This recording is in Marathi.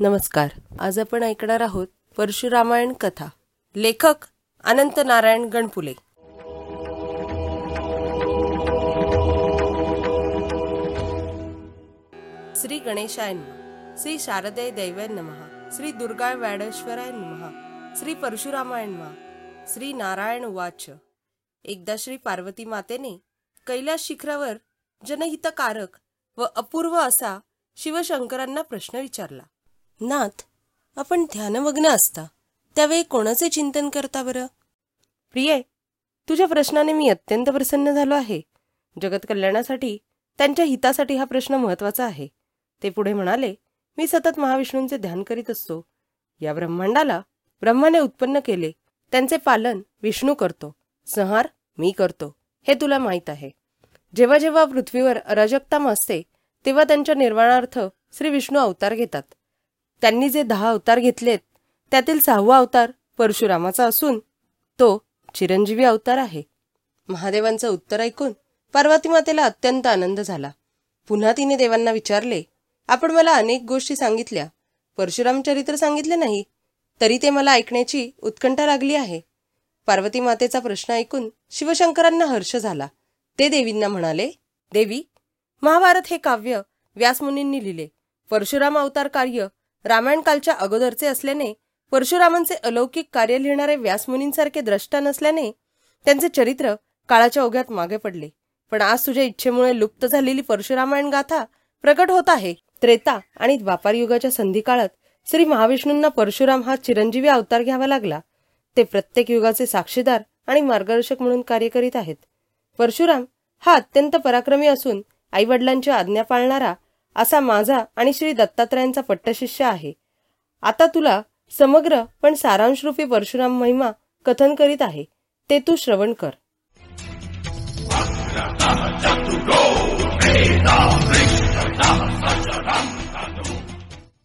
नमस्कार. आज आपण ऐकणार आहोत परशुरामायण कथा. लेखक अनंत नारायण गणपुले. श्री गणेशाय नम. श्री शारदय दैवय नमः. श्री दुर्गाय व्याडेश्वराय नमः. श्री परशुरामायण नमः. श्री नारायण वाच एकदा श्री पार्वती मातेने कैलास शिखरावर जनहितकारक व अपूर्व असा शिवशंकरांना प्रश्न विचारला. नाथ आपण ध्यानमग्न असता. त्यावेळी कोणाचे चिंतन करता बरं? प्रिये तुझ्या प्रश्नाने मी अत्यंत प्रसन्न झालो आहे. जगत कल्याणासाठी त्यांच्या हितासाठी हा प्रश्न महत्त्वाचा आहे. ते पुढे म्हणाले मी सतत महाविष्णूंचे ध्यान करीत असतो. या ब्रह्मांडाला ब्रह्माने उत्पन्न केले. त्यांचे पालन विष्णू करतो. संहार मी करतो. हे तुला माहीत आहे. जेव्हा जेव्हा पृथ्वीवर अराजकता मासते तेव्हा त्यांच्या निर्वाणार्थ श्री विष्णू अवतार घेतात. त्यांनी जे दहा अवतार घेतलेत त्यातील सहावा अवतार परशुरामाचा असून तो चिरंजीवी अवतार आहे. महादेवांचं उत्तर ऐकून पार्वती मातेला अत्यंत आनंद झाला. पुन्हा तिने देवांना विचारले आपण मला अनेक गोष्टी सांगितल्या. परशुराम चरित्र सांगितले नाही तरी ते मला ऐकण्याची उत्कंठा लागली आहे. पार्वती मातेचा प्रश्न ऐकून शिवशंकरांना हर्ष झाला. ते देवींना म्हणाले देवी महाभारत हे काव्य व्यासमुनींनी लिहिले. परशुराम अवतार कार्य रामायण कालच्या अगोदरचे असल्याने परशुरामांचे अलौकिक कार्य लिहिणारे व्यासमुनींसारखे द्रष्टा नसल्याने त्यांचे चरित्र काळाच्या ओघ्यात मागे पडले. पण आज तुझ्या इच्छेमुळे लुप्त झालेली परशुरामायण गाथा प्रकट होत आहे. त्रेता आणि द्वापार युगाच्या संधी काळात श्री महाविष्णूंना परशुराम हा चिरंजीवी अवतार घ्यावा लागला. ते प्रत्येक युगाचे साक्षीदार आणि मार्गदर्शक म्हणून कार्य करीत आहेत. परशुराम हा अत्यंत पराक्रमी असून आई वडिलांची आज्ञा पाळणारा असा माझा आणि श्री दत्तात्रयांचा पट्टशिष्य आहे. आता तुला समग्र पण सारांशरूपी परशुराम महिमा कथन करीत आहे. ते तू श्रवण कर.